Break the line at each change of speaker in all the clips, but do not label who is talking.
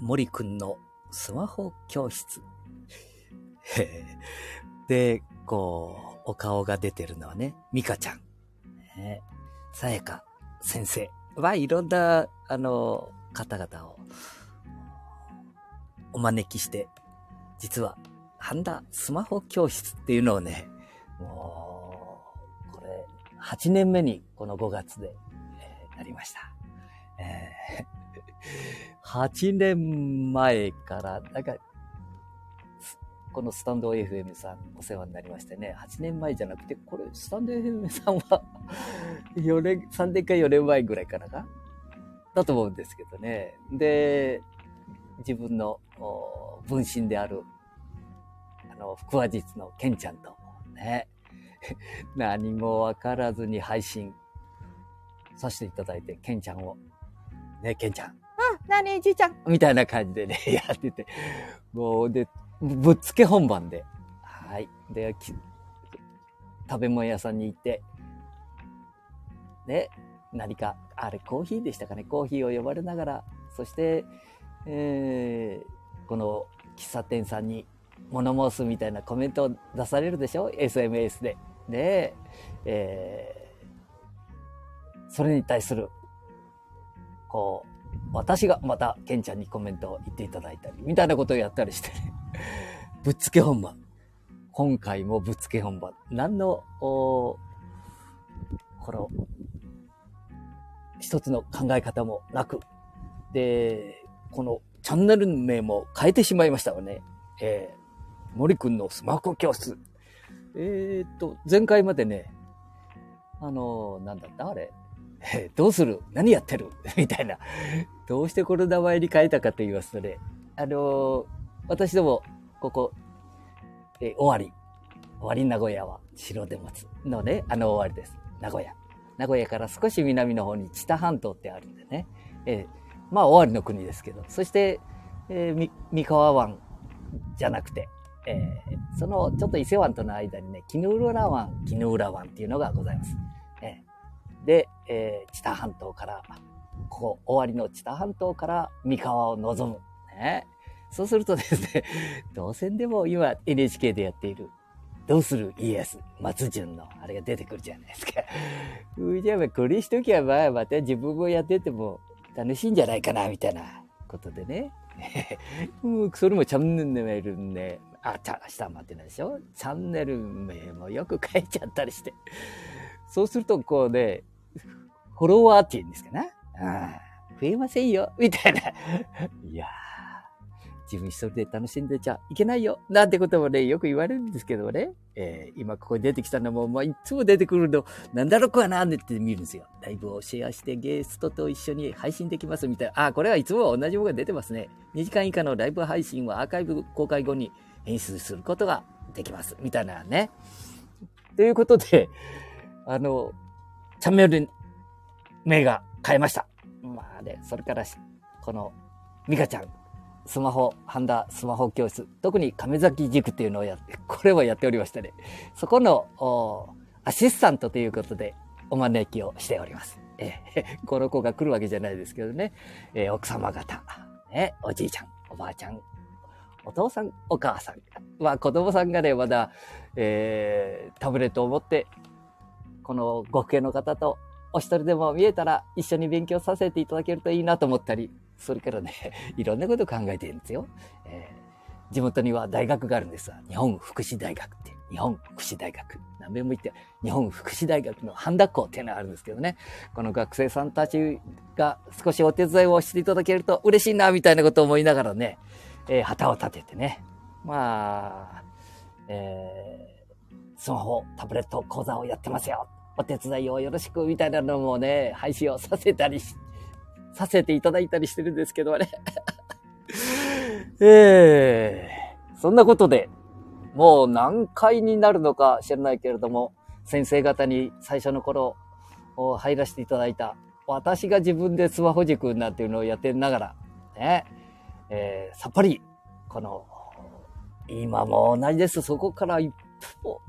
森くんのスマホ教室。で、こう、お顔が出てるのはね、ミカちゃん。ね、さやか先生。は、いろんな、あの、方々を、お招きして、実は、ハンダスマホ教室っていうのをね、もう、これ、8年目にこの5月で、えー、なりました。えー、8年前から、なんか、このスタンド FM さんお世話になりましてね、8年前じゃなくて、これ、スタンド FM さんは 4年、3年か4年前ぐらいからかだと思うんですけどね。で、自分の分身である、あの、腹話術のケンちゃんと、ね、何もわからずに配信させていただいて、ケンちゃんを、ね、ケンちゃん、あ、何じいちゃんみたいな感じでね、やってて、もう、で、ぶっつけ本番で。はい。で、食べ物屋さんに行って、ね、何か、あれコーヒーでしたかね、コーヒーを呼ばれながら、そして、えー、この喫茶店さんに物申すみたいなコメントを出されるでしょ ?SMS で。で、えー、それに対する、こう、私がまたケンちゃんにコメントを言っていただいたり、みたいなことをやったりしてね。ぶっつけ本番。今回もぶっつけ本番。何の、この、一つの考え方もなく、で、このチャンネル名も変えてしまいましたわね。えー、森くんのスマホ教室。えー、っと、前回までね、あのー、なんだった？あれ。え、どうする？何やってる？みたいな。どうしてこの名前に変えたかと言いますとね、あの、私ども、ここ、え、終わり。終わり名古屋は城で持つのね、あの終わりです。名古屋。名古屋から少し南の方に知多半島ってあるんでね。えー、まあ終わりの国ですけど。そして、えー、三河湾じゃなくて、えー、そのちょっと伊勢湾との間にね、絹浦湾、絹浦湾っていうのがございます。えー、で、えー、知多半島から、ここ、終わりの知多半島から三河を望む。ね。そうするとですね、当選でも今 NHK でやっている、どうする家康、松潤のあれが出てくるじゃないですか。じゃあ、これしときゃまあ、また自分もやってても楽しいんじゃないかな、みたいなことでね。それもチャンネル名ね、あ、ちゃ、下待ってないでしょ？チャンネル名もよく書いちゃったりして。そうすると、こうね、フォロワーって言うんですかな？あ増えませんよ、みたいな。いやー。自分一人で楽しんでちゃいけないよ。なんてこともね、よく言われるんですけどね。えー、今ここに出てきたのも、まあ、いつも出てくるの、なんだろうかなって見るんですよ。ライブをシェアしてゲストと一緒に配信できますみたいな。あ、これはいつも同じものが出てますね。2時間以下のライブ配信はアーカイブ公開後に演出することができます。みたいなね。ということで、あの、チャンネル名が変えました。まあね、それから、この、ミカちゃん、スマホ、ハンダスマホ教室、特に亀崎塾っていうのをやって、これはやっておりましてね、そこのアシスタントということでお招きをしております。えー、この子が来るわけじゃないですけどね、えー、奥様方、ね、おじいちゃん、おばあちゃん、お父さん、お母さん、まあ子供さんがね、まだ、えー、タブレットを持って、このご父兄の方とお一人でも見えたら一緒に勉強させていただけるといいなと思ったり、それからね、いろんなことを考えてるんですよ。えー、地元には大学があるんですが日本福祉大学って。日本福祉大学。何べんも言って、日本福祉大学の半田校っていうのがあるんですけどね。この学生さんたちが少しお手伝いをしていただけると嬉しいな、みたいなことを思いながらね、えー、旗を立ててね。まあ、えー、スマホ、タブレット講座をやってますよ。お手伝いをよろしく、みたいなのもね、配信をさせたりしさせていただいたりしてるんですけどね。え えー、そんなことで、もう何回になるのか知らないけれども、先生方に最初の頃入らせていただいた、私が自分でスマホ塾なんていうのをやってながら、ね、えー、さっぱり、この、今も同じです。そこから一歩、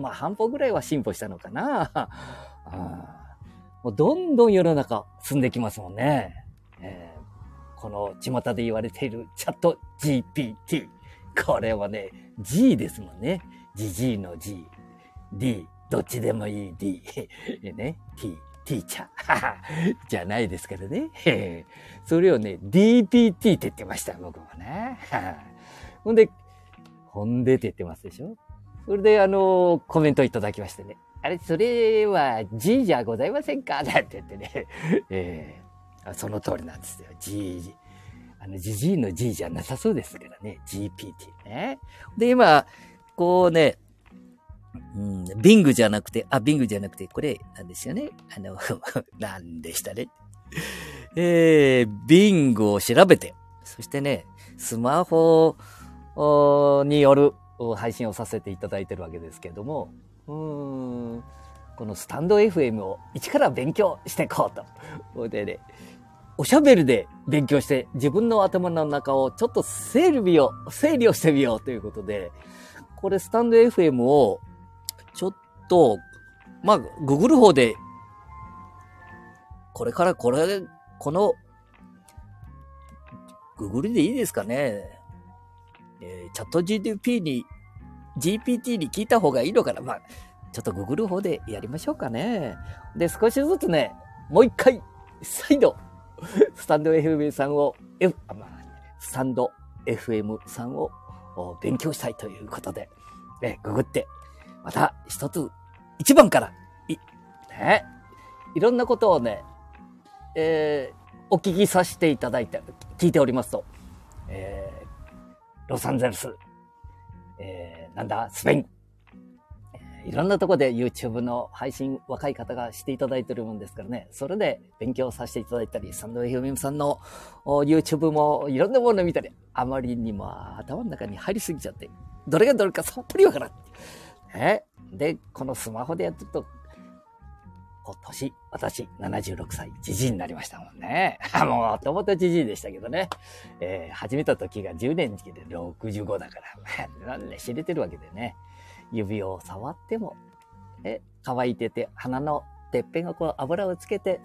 まあ半歩ぐらいは進歩したのかな。もうどんどん世の中進んできますもんね。えー、この巷で言われているチャット GPT。これはね、G ですもんね。じじいの G。D。どっちでもいい D。ね。T。ティーチャー。じゃないですからね。それをね、DPT って言ってました、僕もね。ほんで、ほんでって言ってますでしょそれで、あの、コメントいただきましてね。あれ、それは G じゃございませんか？なんて言ってね。えー、その通りなんですよ。G。あの、じじいの G じゃなさそうですからね。GPT ね。で、今、こうね、うん、ビングじゃなくて、あ、ビングじゃなくて、これ、なんですよね。あの、なんでしたね。えー、ビングを調べて、そしてね、スマホによる配信をさせていただいてるわけですけれども、このスタンド FM を一から勉強していこうと。でね、おしゃべりで勉強して自分の頭の中をちょっと整理を、整理をしてみようということで、これスタンド FM をちょっと、まあ、ググる方で、これからこれ、この、ググルでいいですかね。えー、チャット GTP に、GPT に聞いた方がいいのかな？まあ、ちょっとググる方でやりましょうかね。で、少しずつね、もう一回、再度、スタンド FM さんを、F、あまあ、スタンド FM さんを勉強したいということで、ね、ググってまた一つ、一番から、い、ね、いろんなことをね、えー、お聞きさせていただいて、聞いておりますと、え、ロサンゼルス、えー、なんだ、スペイン、え、いろんなとこで YouTube の配信、若い方がしていただいてるもんですからね、それで勉強させていただいたり、サンド FM さんの YouTube もいろんなものを見たり、あまりにも頭の中に入りすぎちゃって、どれがどれかさっぱりわからん。え？で、このスマホでやってると、今年、私、76歳、じじいになりましたもんね。もう、ともとじじいでしたけどね。えー、始めた時が10年期で65だから、なんで知れてるわけでね。指を触っても、え、乾いてて、鼻のてっぺんがこう油をつけて、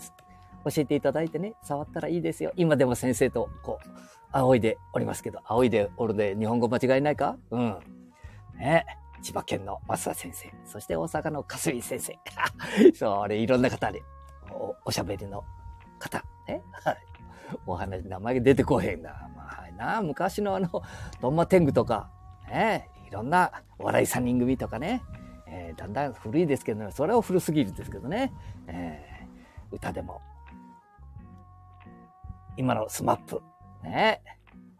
教えていただいてね、触ったらいいですよ。今でも先生と、こう、仰いでおりますけど、仰いでおるで日本語間違いないか？うん。ね。千葉県の増田先生、そして大阪の霞先生。それいろんな方で、おおしゃべりの方、ね。はい。お話、名前が出てこへんな。まあ、な。あ、昔のあの、ドンマ天狗とか、ね、いろんなお笑い三人組とかね、えー、だんだん古いですけどね、それは古すぎるんですけどね、えー、歌でも、今の SMAP、ね、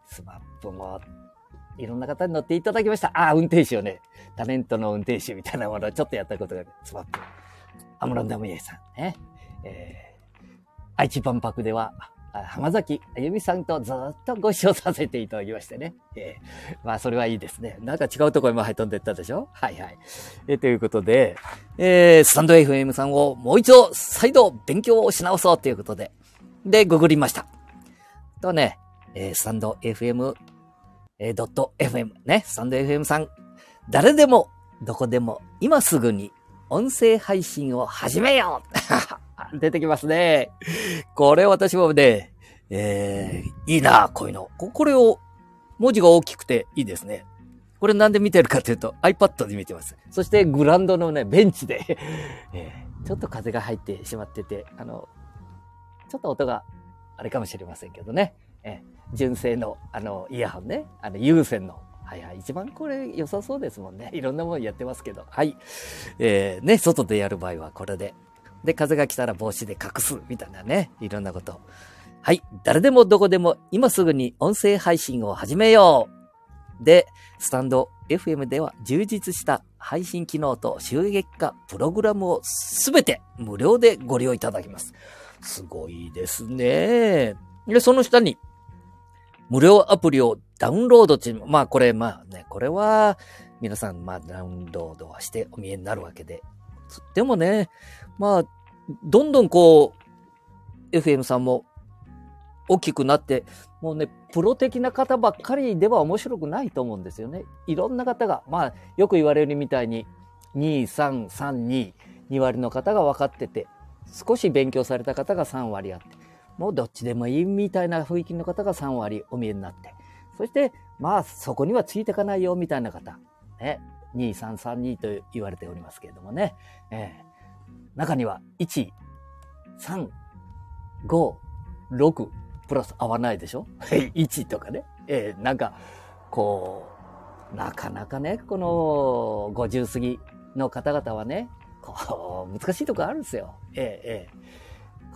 SMAP もいろんな方に乗っていただきました。ああ、運転手をね、タレントの運転手みたいなものをちょっとやったことが、スマップ。アムロンダムイエさんね。えー、愛知万博では、浜崎あゆみさんとずっとご一緒させていただきましてね。えー、まあ、それはいいですね。なんか違うところにも入飛んでったでしょ？はいはい。えー、ということで、えー、スタンド FM さんをもう一度再度勉強をし直そうということで、で、ググりました。とね、えー、スタンド FM えー、ドット FM ね、スタンド FM さん、誰でも、どこでも、今すぐに音声配信を始めよう 出てきますね。これ私もね、えー、いいな、こういうの。これを、文字が大きくていいですね。これなんで見てるかというと iPad で見てます。そしてグランドのね、ベンチで えー、ちょっと風が入ってしまってて、あの、ちょっと音があれかもしれませんけどね。え純正の、あの、イヤホンね。あの、有線の。はいはい。一番これ良さそうですもんね。いろんなものやってますけど。はい。えー、ね、外でやる場合はこれで。で、風が来たら帽子で隠す。みたいなね。いろんなこと。はい。誰でもどこでも今すぐに音声配信を始めよう。で、スタンド FM では充実した配信機能と収益化プログラムをすべて無料でご利用いただきます。すごいですね。で、その下に無料アプリをダウンロードっていう、まあこれ、まあね、これは皆さん、まあダウンロードはしてお見えになるわけで。でもね、まあ、どんどんこう、FM さんも大きくなって、もうね、プロ的な方ばっかりでは面白くないと思うんですよね。いろんな方が、まあ、よく言われるみたいに、2、3、3、2、2割の方が分かってて、少し勉強された方が3割あって、もうどっちでもいいみたいな雰囲気の方が3割お見えになって、そして、まあ、そこにはついていかないよみたいな方、ね、2332と言われておりますけれどもね、えー、中には1、3、5、6、プラス合わないでしょ ?1 とかね。えー、なんか、こう、なかなかね、この50過ぎの方々はね、こう、難しいとこあるんですよ。ええ、ええ。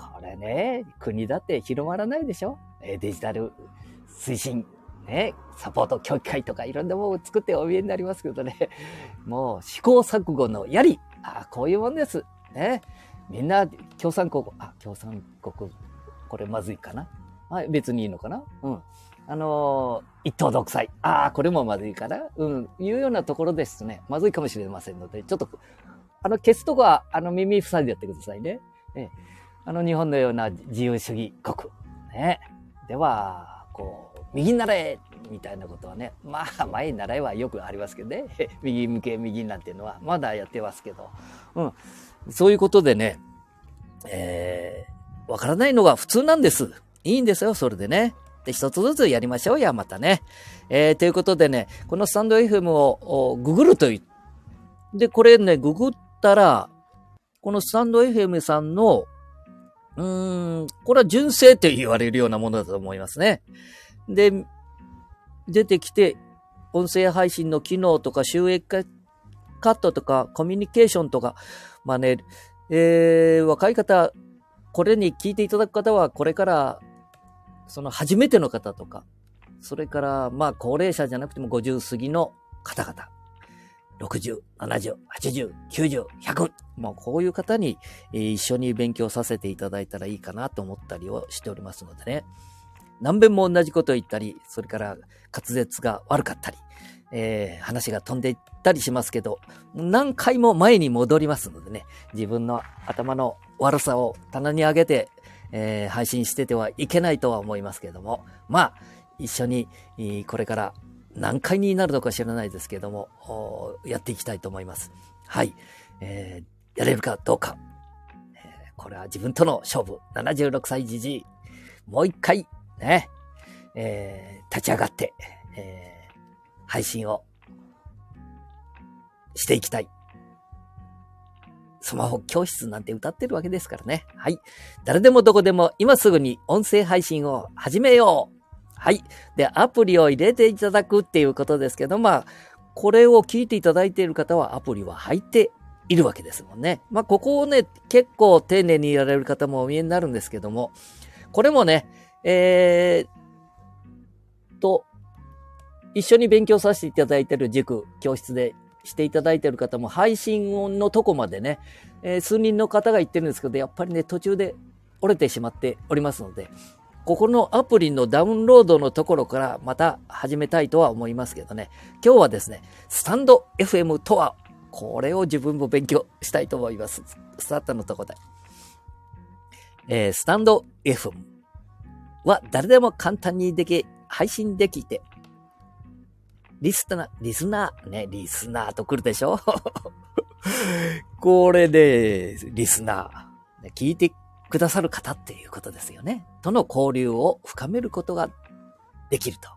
これね、国だって広まらないでしょ？デジタル推進、ね、サポート協議会とかいろんなものを作ってお見えになりますけどね、もう試行錯誤のやり、あこういうもんです。ね。みんな共産国、あ、共産国、これまずいかな？はい、別にいいのかな？うん。あのー、一党独裁。ああ、これもまずいかな？うん。いうようなところですね。まずいかもしれませんので、ちょっと、あの、消すとこは、あの、耳塞いでやってくださいね。ねあの、日本のような自由主義国。ね。では、こう、右になれみたいなことはね、まあ、前に習いはよくありますけどね。右向け、右なんていうのは、まだやってますけど。うん。そういうことでね、えー、わからないのが普通なんです。いいんですよ、それでね。で、一つずつやりましょうや、またね。えー、ということでね、このスタンド FM をググるという。で、これね、ググったら、このスタンド FM さんの、うーん、これは純正って言われるようなものだと思いますね。で、出てきて、音声配信の機能とか収益カットとかコミュニケーションとか、まあね、えー、若い方、これに聞いていただく方は、これから、その初めての方とか、それから、まあ、高齢者じゃなくても50過ぎの方々、60、70、80、90、100、もうこういう方に、一緒に勉強させていただいたらいいかなと思ったりをしておりますのでね。何遍も同じことを言ったり、それから滑舌が悪かったり、えー、話が飛んでいったりしますけど、何回も前に戻りますのでね、自分の頭の悪さを棚に上げて、えー、配信しててはいけないとは思いますけども、まあ、一緒に、これから何回になるのか知らないですけども、やっていきたいと思います。はい。えー、やれるかどうか。えー、これは自分との勝負。76歳じじい。もう一回、ね、えー、立ち上がって、えー、配信をしていきたい。スマホ教室なんて歌ってるわけですからね。はい。誰でもどこでも今すぐに音声配信を始めよう。はい。で、アプリを入れていただくっていうことですけど、まあ、これを聞いていただいている方はアプリは入っているわけですもんね。まあ、ここをね、結構丁寧にやられる方もお見えになるんですけども、これもね、えー、と、一緒に勉強させていただいている塾、教室でしていただいている方も配信のとこまでね、えー、数人の方が言ってるんですけど、やっぱりね、途中で折れてしまっておりますので、ここのアプリのダウンロードのところからまた始めたいとは思いますけどね。今日はですね、スタンド FM とは、これを自分も勉強したいと思います。スタートのとこで。えー、スタンド FM は誰でも簡単にでき、配信できて、リスナー、リスナー、ね、リスナーと来るでしょ？これで、リスナー、聞いてくださる方っていうことですよね。との交流を深めることができると。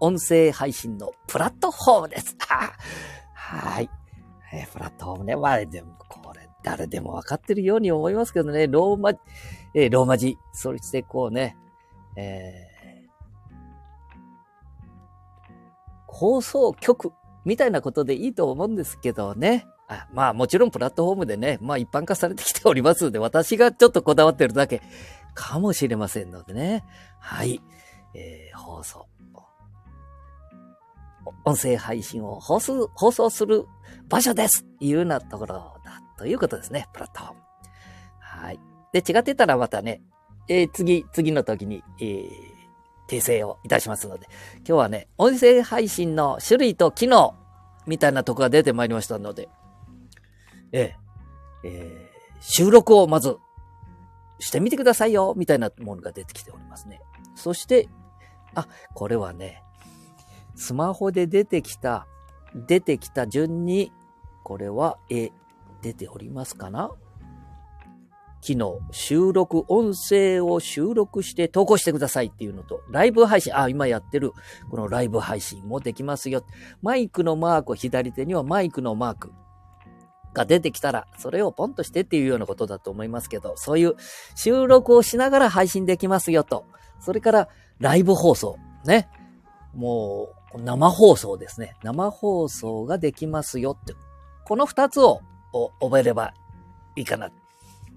音声配信のプラットフォームです。はい。えー、プラットフォームね。まあ、でも、これ、誰でもわかってるように思いますけどね。ローマ、えー、ローマ字。そしてこうね、えー放送局みたいなことでいいと思うんですけどね。あまあもちろんプラットフォームでね、まあ一般化されてきておりますので、私がちょっとこだわってるだけかもしれませんのでね。はい。えー、放送。音声配信を放送、放送する場所ですいうようなところだということですね。プラットフォーム。はい。で、違ってたらまたね、えー、次、次の時に、えー訂正をいたしますので、今日はね、音声配信の種類と機能みたいなとこが出てまいりましたので、ええ、えー、収録をまずしてみてくださいよ、みたいなものが出てきておりますね。そして、あ、これはね、スマホで出てきた、出てきた順に、これは、え、出ておりますかな？機能、収録、音声を収録して投稿してくださいっていうのと、ライブ配信、あ、今やってる、このライブ配信もできますよ。マイクのマーク、左手にはマイクのマークが出てきたら、それをポンとしてっていうようなことだと思いますけど、そういう収録をしながら配信できますよと。それから、ライブ放送。ね。もう、生放送ですね。生放送ができますよって。この二つを覚えればいいかな。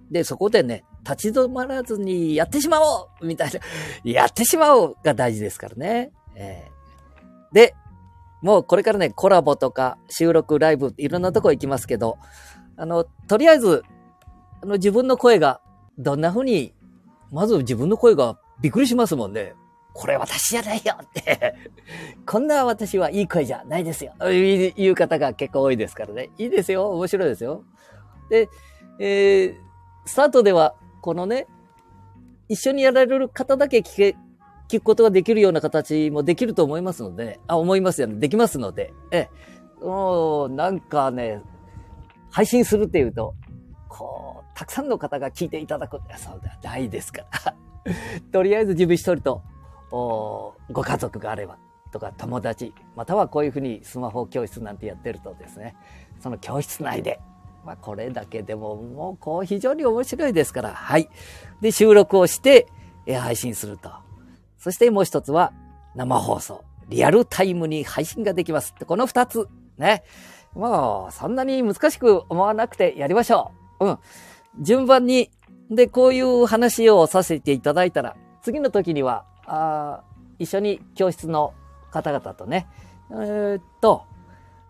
で、そこでね、立ち止まらずにやってしまおうみたいな、やってしまおうが大事ですからね。えー、で、もうこれからね、コラボとか収録、ライブ、いろんなとこ行きますけど、あの、とりあえず、あの、自分の声がどんな風に、まず自分の声がびっくりしますもんね。これ私じゃないよって こんな私はいい声じゃないですよ。いう方が結構多いですからね。いいですよ。面白いですよ。で、えー、スタートでは、このね、一緒にやられる方だけ聞け、聞くことができるような形もできると思いますので、あ、思いますよね。できますので、え、もう、なんかね、配信するっていうと、こう、たくさんの方が聞いていただく。そうではないですから。とりあえず自分一人とおご家族があればとか友達、またはこういうふうにスマホ教室なんてやってるとですね、その教室内で、まあこれだけでももうこう非常に面白いですから、はい。で、収録をして配信すると。そしてもう一つは生放送。リアルタイムに配信ができます、この二つ。ね。もう、そんなに難しく思わなくてやりましょう。うん。順番に、で、こういう話をさせていただいたら、次の時には、あ一緒に教室の方々とね、えー、っと、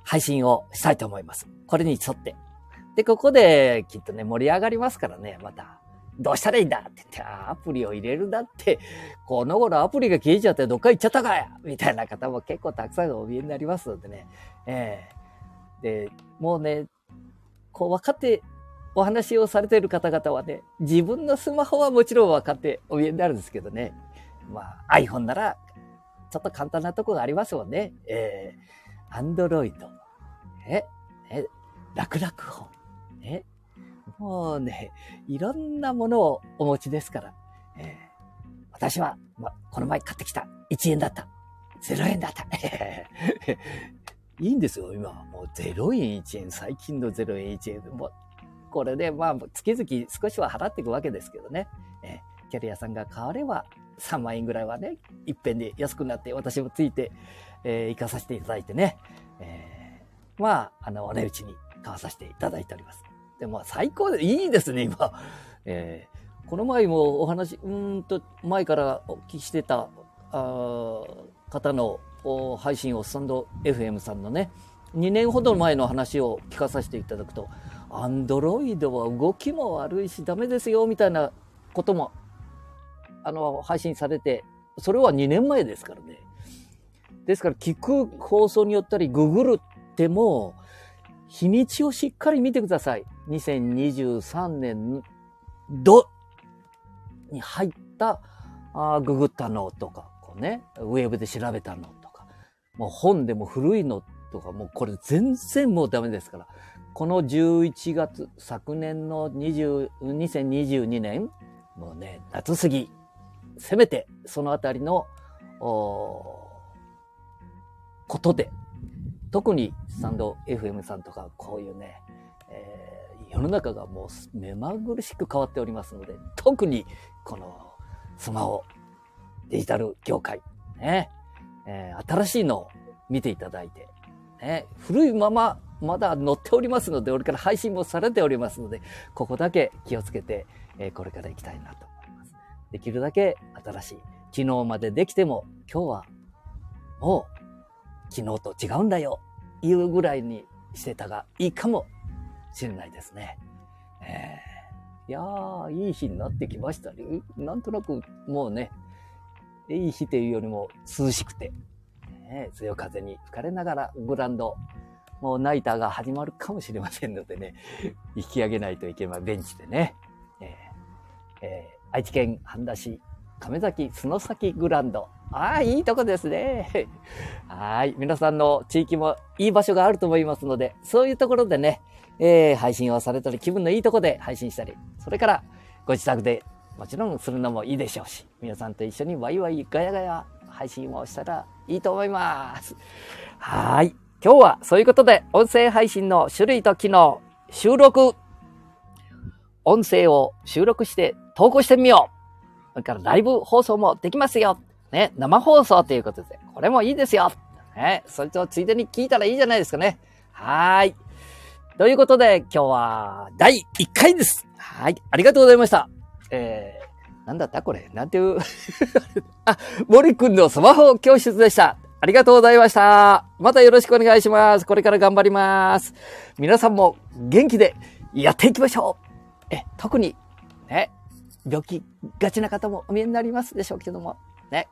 配信をしたいと思います。これに沿って。で、ここできっとね、盛り上がりますからね、また。どうしたらいいんだって言って、アプリを入れるだって、この頃アプリが消えちゃってどっか行っちゃったかやみたいな方も結構たくさんお見えになりますのでね。えー、で、もうね、こう分かってお話をされている方々はね、自分のスマホはもちろん分かってお見えになるんですけどね。まあ、iPhone なら、ちょっと簡単なとこがありますもんね。えー、Android。え、え、楽々本。もうね、いろんなものをお持ちですから。えー、私は、ま、この前買ってきた。1円だった。0円だった。いいんですよ、今。もう0円1円。最近の0円1円。もう、これで、まあ、月々少しは払っていくわけですけどね。えー、キャリアさんが変われば、3万円ぐらいはね、一遍で安くなって、私もついて、えー、行かさせていただいてね、えー、まあ、あの、お値打ちに買わさせていただいております。でも、最高で、いいですね、今。えー、この前もお話、うんと、前からお聞きしてた、あ方の配信をスタンド FM さんのね、2年ほど前の話を聞かさせていただくと、アンドロイドは動きも悪いしダメですよ、みたいなこともあの、配信されて、それは2年前ですからね。ですから、聞く放送によったり、ググるっても、日にちをしっかり見てください。2023年度に入ったあググったのとか、こうね、ウェブで調べたのとか、もう本でも古いのとか、もうこれ全然もうダメですから。この11月、昨年の20 2022年、もうね、夏過ぎ、せめてそのあたりの、ことで、特にスタンド FM さんとかこういうね、えー、世の中がもう目まぐるしく変わっておりますので、特にこのスマホ、デジタル業界、ね、えー、新しいのを見ていただいて、ね、古いまままだ載っておりますので、俺から配信もされておりますので、ここだけ気をつけて、えー、これから行きたいなと思いますできるだけ新しい。昨日までできても、今日はもう昨日と違うんだよ。いうぐらいにしてたがいいかもしれないですね。えー、いやー、いい日になってきましたね。なんとなくもうね、いい日というよりも涼しくて、ね、強風に吹かれながらグランド、もうナイターが始まるかもしれませんのでね、引き上げないといけないベンチでね、えーえー愛知県半田市亀崎角崎グランド。ああ、いいとこですね。はい。皆さんの地域もいい場所があると思いますので、そういうところでね、えー、配信をされたり、気分のいいとこで配信したり、それから、ご自宅でもちろんするのもいいでしょうし、皆さんと一緒にワイワイガヤガヤ配信をしたらいいと思います。はい。今日はそういうことで、音声配信の種類と機能、収録、音声を収録して投稿してみよう。それからライブ放送もできますよ。ね、生放送ということで、これもいいですよ。ね、それとついでに聞いたらいいじゃないですかね。はい。ということで、今日は第1回です。はい。ありがとうございました。えー、なんだったこれ？なんていう？あ、森くんのスマホ教室でした。ありがとうございました。またよろしくお願いします。これから頑張ります。皆さんも元気でやっていきましょう。え、特に、ね、病気がちな方もお見えになりますでしょうけども、ね、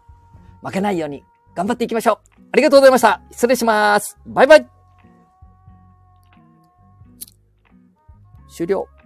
負けないように頑張っていきましょう。ありがとうございました。失礼します。バイバイ。終了。